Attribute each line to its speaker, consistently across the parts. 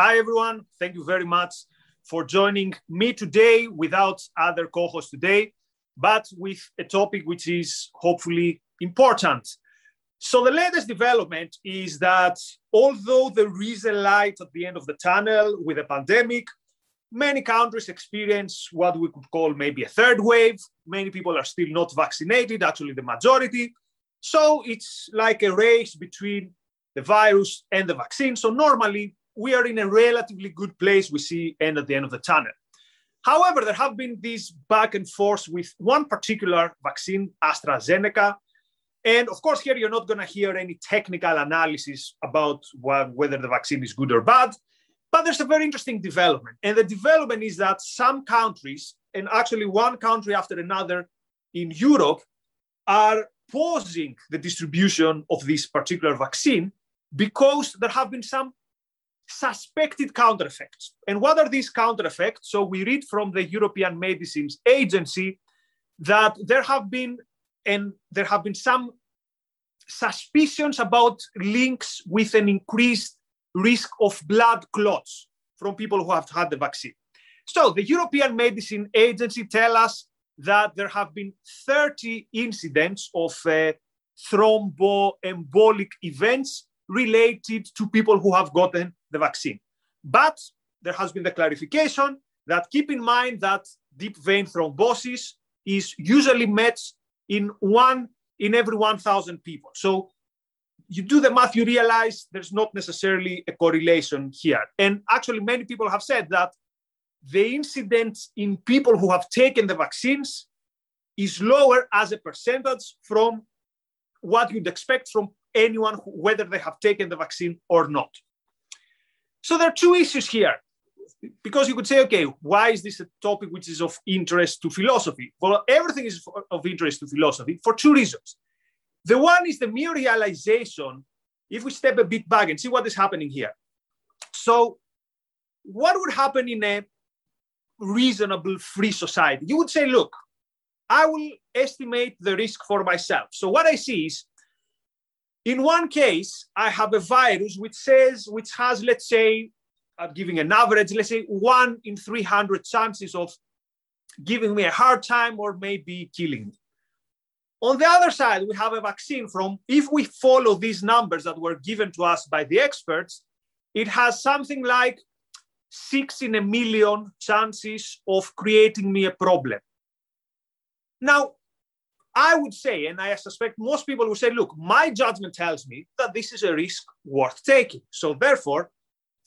Speaker 1: Hi, everyone. Thank you very much for joining me today without other co hosts today, but with a topic which is hopefully important. So, the latest development is that although there is a light at the end of the tunnel with a pandemic, many countries experience what we could call maybe a third wave. Many people are still not vaccinated, actually, the majority. So, it's like a race between the virus and the vaccine. So, normally, we are in a relatively good place. We see end at the end of the tunnel. However, there have been these back and forth with one particular vaccine, AstraZeneca. And of course, here you're not going to hear any technical analysis about whether the vaccine is good or bad. But there's a very interesting development. And the development is that some countries, and actually one country after another in Europe, are pausing the distribution of this particular vaccine because there have been some suspected counter effects. And what are these counter effects? So we read from the European Medicines Agency that there have been and there have been some suspicions about links with an increased risk of blood clots from people who have had the vaccine. So the European Medicine Agency tell us that there have been 30 incidents of uh, thromboembolic events related to people who have gotten the vaccine. But there has been the clarification that keep in mind that deep vein thrombosis is usually met in one in every 1,000 people. So you do the math, you realize there's not necessarily a correlation here. And actually, many people have said that the incidence in people who have taken the vaccines is lower as a percentage from what you'd expect from anyone, whether they have taken the vaccine or not. So there are two issues here. Because you could say, okay, why is this a topic which is of interest to philosophy? Well, everything is of interest to philosophy for two reasons. The one is the mere realization, if we step a bit back and see what is happening here. So, what would happen in a reasonable free society? You would say, look, I will estimate the risk for myself. So, what I see is in one case, I have a virus which says, which has, let's say, I'm giving an average, let's say one in 300 chances of giving me a hard time or maybe killing me. On the other side, we have a vaccine from, if we follow these numbers that were given to us by the experts, it has something like six in a million chances of creating me a problem. Now, I would say, and I suspect most people will say, look, my judgment tells me that this is a risk worth taking. So therefore,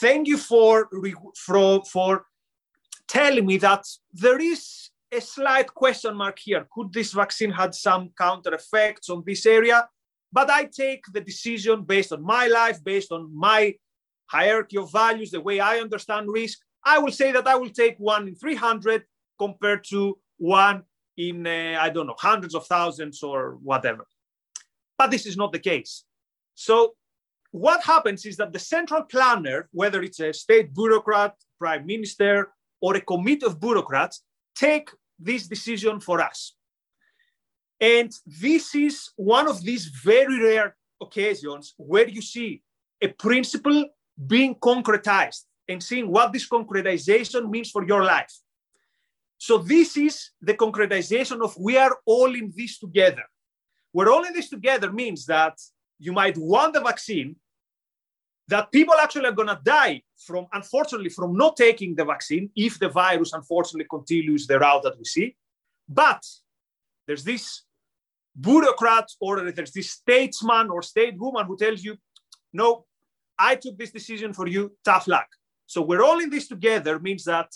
Speaker 1: thank you for, for, for telling me that there is a slight question mark here. Could this vaccine had some counter effects on this area? But I take the decision based on my life, based on my hierarchy of values, the way I understand risk. I will say that I will take one in 300 compared to one in, uh, I don't know, hundreds of thousands or whatever. But this is not the case. So, what happens is that the central planner, whether it's a state bureaucrat, prime minister, or a committee of bureaucrats, take this decision for us. And this is one of these very rare occasions where you see a principle being concretized and seeing what this concretization means for your life. So this is the concretization of we are all in this together. We're all in this together means that you might want the vaccine, that people actually are going to die from, unfortunately, from not taking the vaccine if the virus, unfortunately, continues the route that we see. But there's this bureaucrat or there's this statesman or stateswoman who tells you, no, I took this decision for you, tough luck. So we're all in this together means that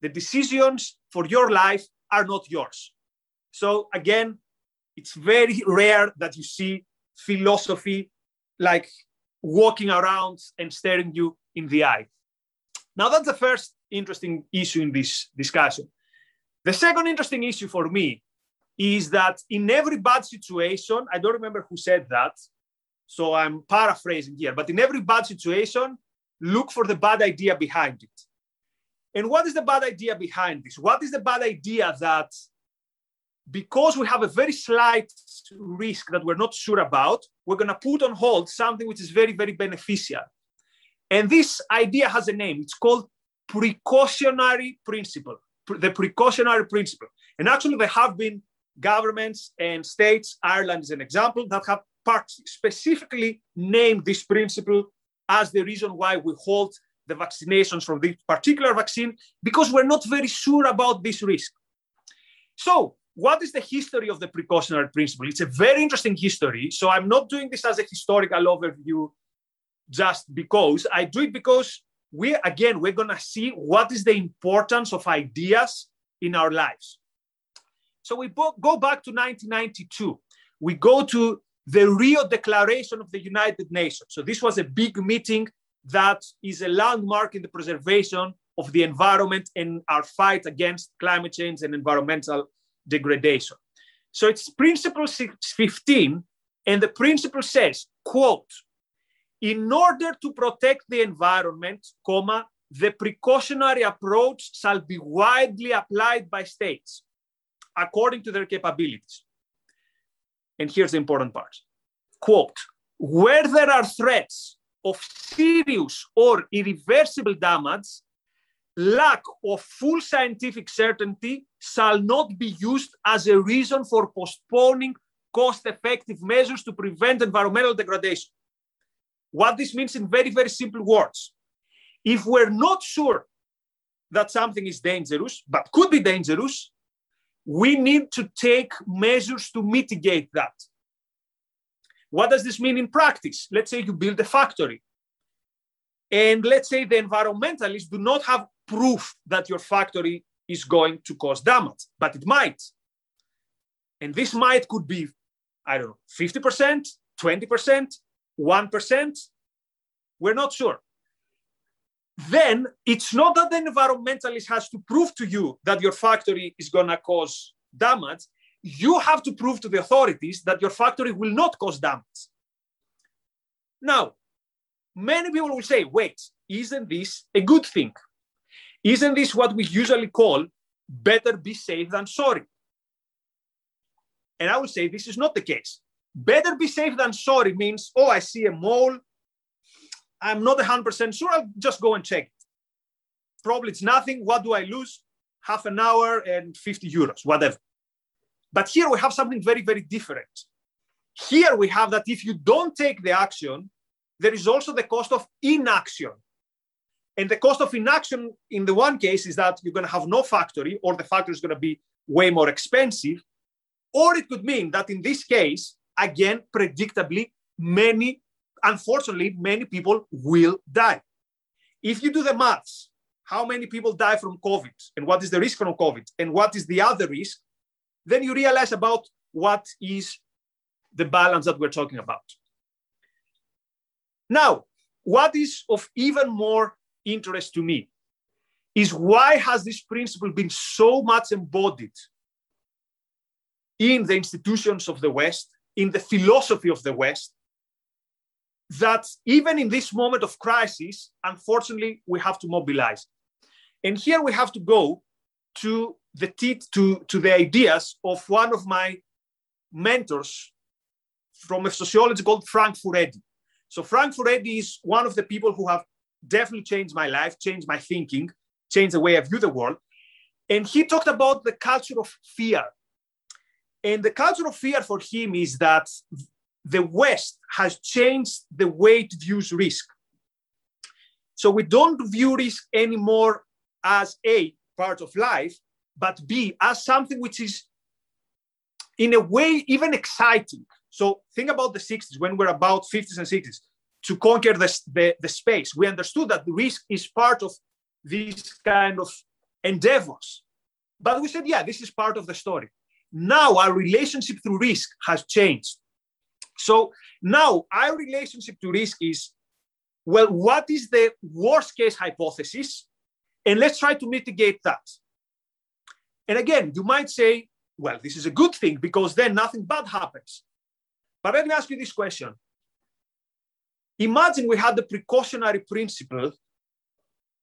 Speaker 1: the decisions for your life are not yours. So again, it's very rare that you see philosophy like walking around and staring you in the eye. Now, that's the first interesting issue in this discussion. The second interesting issue for me is that in every bad situation, I don't remember who said that, so I'm paraphrasing here, but in every bad situation, look for the bad idea behind it. And what is the bad idea behind this? What is the bad idea that because we have a very slight risk that we're not sure about, we're going to put on hold something which is very, very beneficial. And this idea has a name. It's called precautionary principle, the precautionary principle. And actually, there have been governments and states, Ireland is an example, that have specifically named this principle as the reason why we hold the vaccinations from this particular vaccine, because we're not very sure about this risk. So, what is the history of the precautionary principle? It's a very interesting history. So, I'm not doing this as a historical overview just because. I do it because we, again, we're going to see what is the importance of ideas in our lives. So we go back to 1992. We go to the Rio Declaration of the United Nations. So this was a big meeting that is a landmark in the preservation of the environment and our fight against climate change and environmental degradation. So it's principle 15, and the principle says, quote, in order to protect the environment, comma, the precautionary approach shall be widely applied by states according to their capabilities. And here's the important part quote, where there are threats of serious or irreversible damage, lack of full scientific certainty shall not be used as a reason for postponing cost effective measures to prevent environmental degradation. What this means in very, very simple words if we're not sure that something is dangerous, but could be dangerous, we need to take measures to mitigate that. What does this mean in practice? Let's say you build a factory. And let's say the environmentalists do not have proof that your factory is going to cause damage, but it might. And this might could be, I don't know, 50%, 20%, 1%. We're not sure then it's not that the environmentalist has to prove to you that your factory is going to cause damage. You have to prove to the authorities that your factory will not cause damage. Now, many people will say, wait, isn't this a good thing? Isn't this what we usually call better be safe than sorry? And I would say this is not the case. Better be safe than sorry means, oh, I see a mole, I'm not 100% sure. I'll just go and check it. Probably it's nothing. What do I lose? Half an hour and 50 euros, whatever. But here we have something very, very different. Here we have that if you don't take the action, there is also the cost of inaction. And the cost of inaction in the one case is that you're going to have no factory, or the factory is going to be way more expensive. Or it could mean that in this case, again, predictably, many unfortunately, many people will die. If you do the maths, how many people die from COVID and what is the risk from COVID and what is the other risk, then you realize about what is the balance that we're talking about. Now, what is of even more interest to me is why has this principle been so much embodied in the institutions of the West, in the philosophy of the West, that even in this moment of crisis, unfortunately, we have to mobilize. And here we have to go to the teeth, to, to the ideas of one of my mentors from a sociology called Frank Furedi. So Frank Furedi is one of the people who have definitely changed my life, changed my thinking, changed the way I view the world. And he talked about the culture of fear. And the culture of fear for him is that the West has changed the way it views risk. So we don't view risk anymore as A, part of life, but B, as something which is in a way even exciting. So think about the 60s when we're about 50s and 60s to conquer the, the, the space. We understood that the risk is part of these kind of endeavors. But we said, yeah, this is part of the story. Now our relationship to risk has changed. So now our relationship to risk is well, what is the worst case hypothesis? And let's try to mitigate that. And again, you might say, well, this is a good thing because then nothing bad happens. But let me ask you this question. Imagine we had the precautionary principle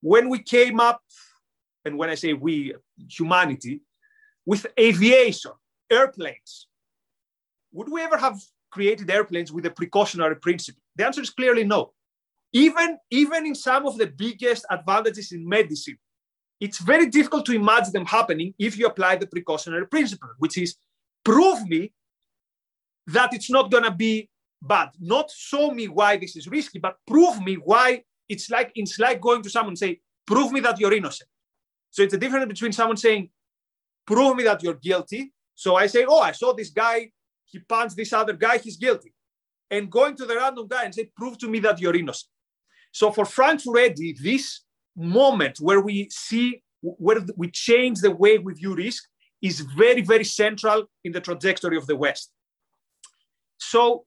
Speaker 1: when we came up, and when I say we, humanity, with aviation, airplanes. Would we ever have created airplanes with a precautionary principle? The answer is clearly no. even, even in some of the biggest advantages in medicine, it's very difficult to imagine them happening if you apply the precautionary principle, which is prove me that it's not going to be bad. Not show me why this is risky, but prove me why it's like it's like going to someone and say, prove me that you're innocent. So it's a difference between someone saying, prove me that you're guilty. So I say, oh, I saw this guy, he punched this other guy, he's guilty. And going to the random guy and say, prove to me that you're innocent. So for Frank Furedi, this moment where we see, where we change the way we view risk is very, very central in the trajectory of the West. So,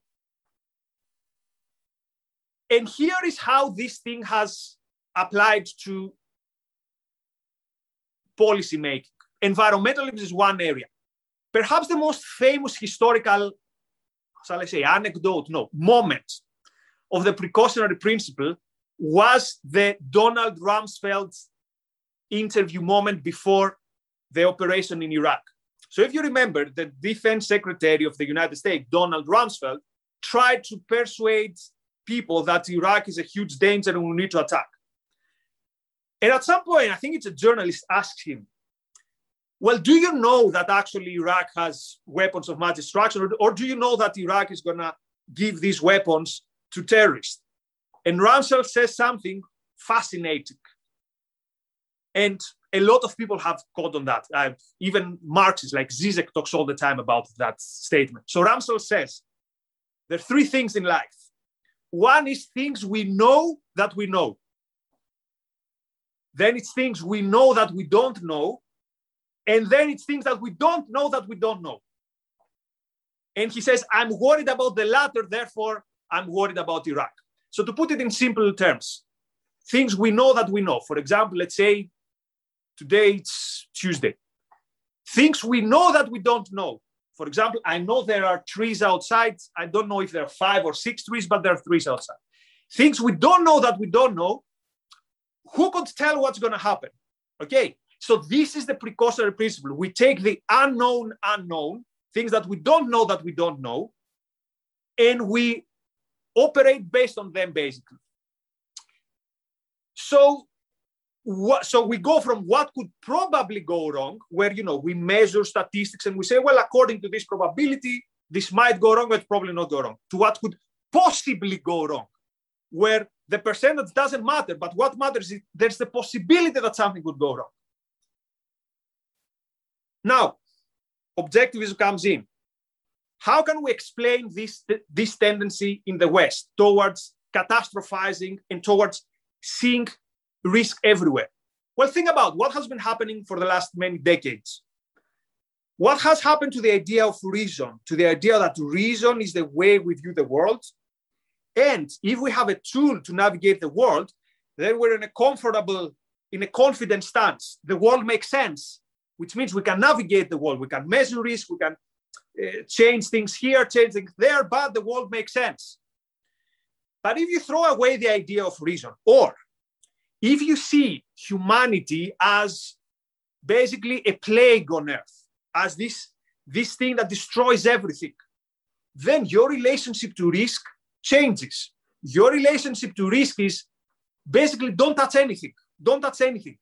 Speaker 1: and here is how this thing has applied to policy making. Environmentalism is one area. Perhaps the most famous historical, shall I say, anecdote, no, moment of the precautionary principle was the Donald Rumsfeld interview moment before the operation in Iraq. So if you remember, the defense secretary of the United States, Donald Rumsfeld, tried to persuade people that Iraq is a huge danger and we need to attack. And at some point, I think it's a journalist asked him, well, do you know that actually Iraq has weapons of mass destruction, or, do you know that Iraq is going to give these weapons to terrorists? And Rumsfeld says something fascinating. And a lot of people have caught on that. Uh, even Marxists like Zizek talks all the time about that statement. So Rumsfeld says there are three things in life. One is things we know that we know. Then it's things we know that we don't know. And then it's things that we don't know that we don't know. And he says, I'm worried about the latter, therefore, I'm worried about Iraq. So, to put it in simple terms, things we know that we know. For example, let's say today it's Tuesday. Things we know that we don't know. For example, I know there are trees outside. I don't know if there are five or six trees, but there are trees outside. Things we don't know that we don't know. Who could tell what's going to happen? Okay, so this is the precautionary principle. We take the unknown unknown, things that we don't know that we don't know, and we operate based on them basically. So what, so we go from what could probably go wrong, where you know we measure statistics and we say, well, according to this probability, this might go wrong, but probably not go wrong, to what could possibly go wrong, where the percentage doesn't matter, but what matters is there's the possibility that something could go wrong. Now, objectivism comes in. How can we explain this, this tendency in the West towards catastrophizing and towards seeing risk everywhere? Well, think about what has been happening for the last many decades. What has happened to the idea of reason, to the idea that reason is the way we view the world? And if we have a tool to navigate the world, then we're in a comfortable, in a confident stance. The world makes sense, which means we can navigate the world, we can measure risk, we can uh, change things here, change things there, but the world makes sense. But if you throw away the idea of reason, or if you see humanity as basically a plague on earth, as this, this thing that destroys everything, then your relationship to risk changes. Your relationship to risk is basically don't touch anything, don't touch anything.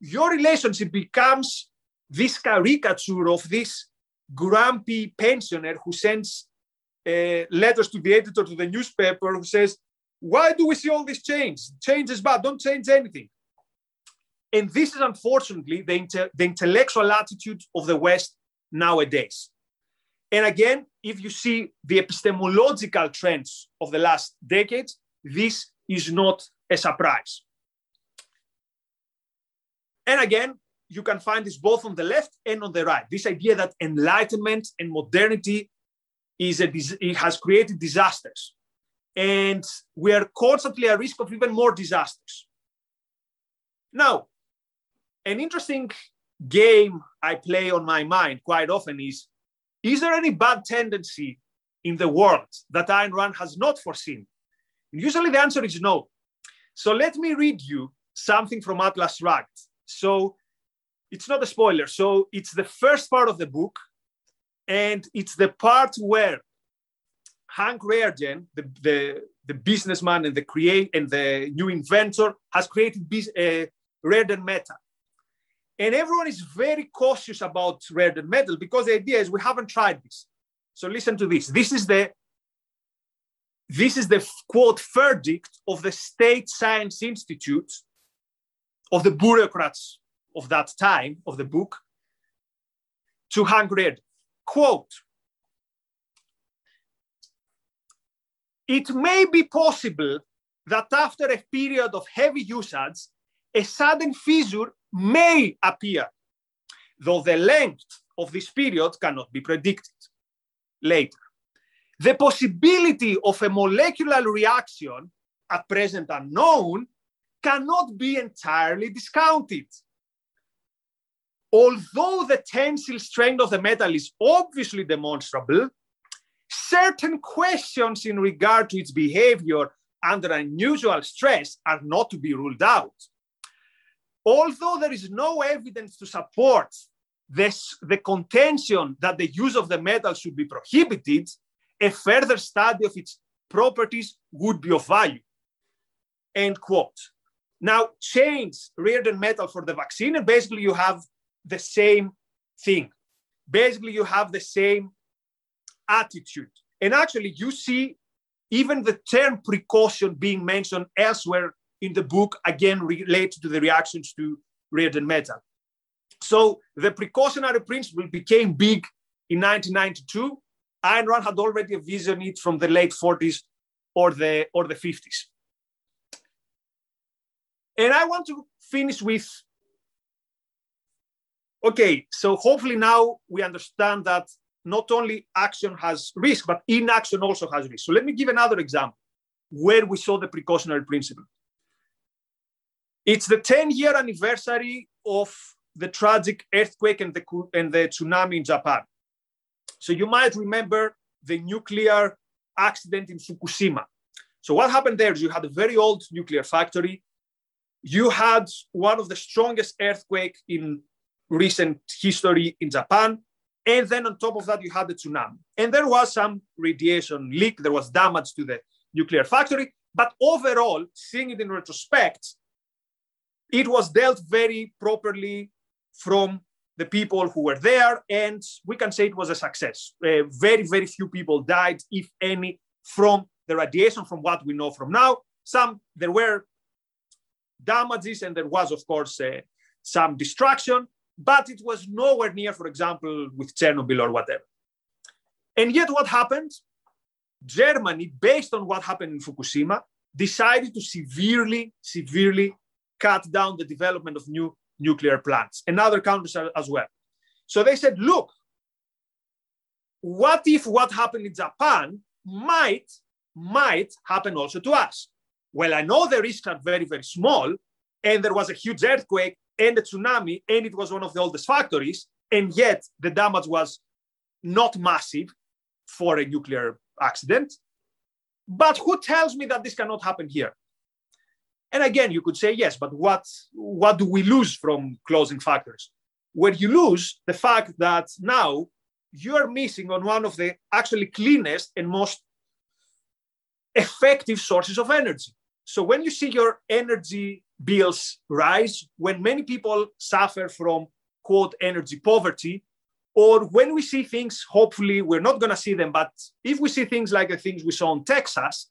Speaker 1: Your relationship becomes this caricature of this grumpy pensioner who sends uh, letters to the editor to the newspaper who says, Why do we see all this change? Change is bad, don't change anything. And this is unfortunately the, inte- the intellectual attitude of the West nowadays. And again, if you see the epistemological trends of the last decades, this is not a surprise. And again, you can find this both on the left and on the right. This idea that enlightenment and modernity is a it has created disasters, and we are constantly at risk of even more disasters. Now, an interesting game I play on my mind quite often is: Is there any bad tendency in the world that Ayn Rand has not foreseen? And usually, the answer is no. So let me read you something from Atlas Shrugged. So it's not a spoiler. So it's the first part of the book, and it's the part where Hank Rearden, the, the, the businessman and the create and the new inventor, has created uh, Rearden metal. And everyone is very cautious about Rearden metal because the idea is we haven't tried this. So listen to this. This is the this is the quote verdict of the State Science Institute of the bureaucrats of that time of the book to Hank Rearden. Quote, it may be possible that after a period of heavy usage, a sudden fissure may appear, though the length of this period cannot be predicted later. The possibility of a molecular reaction, at present unknown, cannot be entirely discounted. Although the tensile strength of the metal is obviously demonstrable, certain questions in regard to its behavior under unusual stress are not to be ruled out. Although there is no evidence to support this, the contention that the use of the metal should be prohibited, a further study of its properties would be of value. End quote. Now, change Rearden metal for the vaccine, and basically you have the same thing. Basically, you have the same attitude. And actually, you see even the term precaution being mentioned elsewhere in the book, again, related to the reactions to Rearden metal. So the precautionary principle became big in 1992. Ayn Rand had already envisioned it from the late 40s or the, or the 50s. And I want to finish with okay, so hopefully now we understand that not only action has risk, but inaction also has risk. So let me give another example where we saw the precautionary principle. It's the 10 year anniversary of the tragic earthquake and the, and the tsunami in Japan. So you might remember the nuclear accident in Fukushima. So what happened there is you had a very old nuclear factory. You had one of the strongest earthquake in recent history in Japan. And then on top of that, you had the tsunami. And there was some radiation leak, there was damage to the nuclear factory. But overall, seeing it in retrospect, it was dealt very properly from the people who were there. And we can say it was a success. Uh, very, very few people died, if any, from the radiation, from what we know from now. Some, there were damages, and there was, of course, uh, some destruction but it was nowhere near, for example, with Chernobyl or whatever. And yet, what happened? Germany, based on what happened in Fukushima, decided to severely, severely cut down the development of new nuclear plants and other countries as well. So they said, look, what if what happened in Japan might, might happen also to us? Well, I know the risks are very, very small, and there was a huge earthquake and a tsunami, and it was one of the oldest factories, and yet the damage was not massive for a nuclear accident. But who tells me that this cannot happen here? And again, you could say yes, but what, what do we lose from closing factories? Where you lose the fact that now you're missing on one of the actually cleanest and most effective sources of energy. So when you see your energy bills rise, when many people suffer from quote energy poverty, or when we see things, hopefully we're not going to see them, but if we see things like the things we saw in Texas,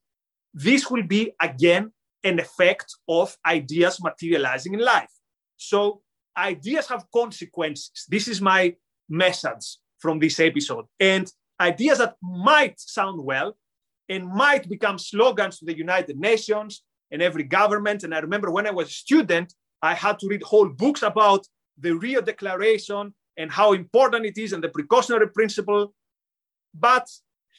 Speaker 1: this will be again an effect of ideas materializing in life. So ideas have consequences. This is my message from this episode. And ideas that might sound well and might become slogans to the United Nations and every government. And I remember when I was a student, I had to read whole books about the Rio Declaration and how important it is and the precautionary principle. But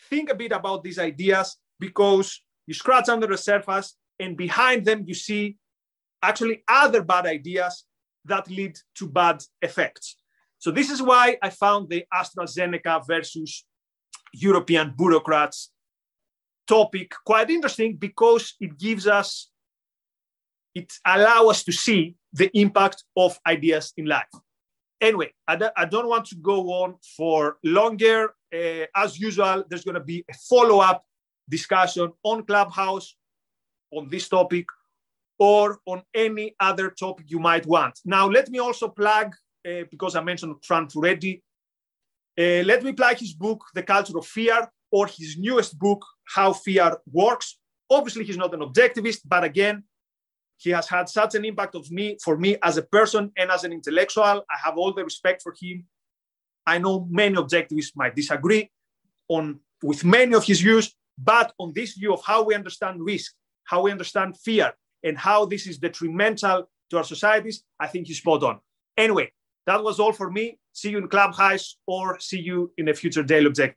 Speaker 1: think a bit about these ideas because you scratch under the surface and behind them you see actually other bad ideas that lead to bad effects. So this is why I found the AstraZeneca versus European bureaucrats topic quite interesting because it gives us, it allows us to see the impact of ideas in life. Anyway, I, d- I don't want to go on for longer. Uh, as usual, there's going to be a follow up discussion on Clubhouse on this topic or on any other topic you might want. Now, let me also plug, uh, because I mentioned Frank already, uh, let me plug his book, The Culture of Fear, or his newest book, How Fear Works. Obviously, he's not an objectivist, but again, he has had such an impact of me for me as a person and as an intellectual. I have all the respect for him. I know many objectivists might disagree on with many of his views, but on this view of how we understand risk, how we understand fear, and how this is detrimental to our societies, I think he's spot on. Anyway, that was all for me. See you in Clubhouse or see you in a future daily objective.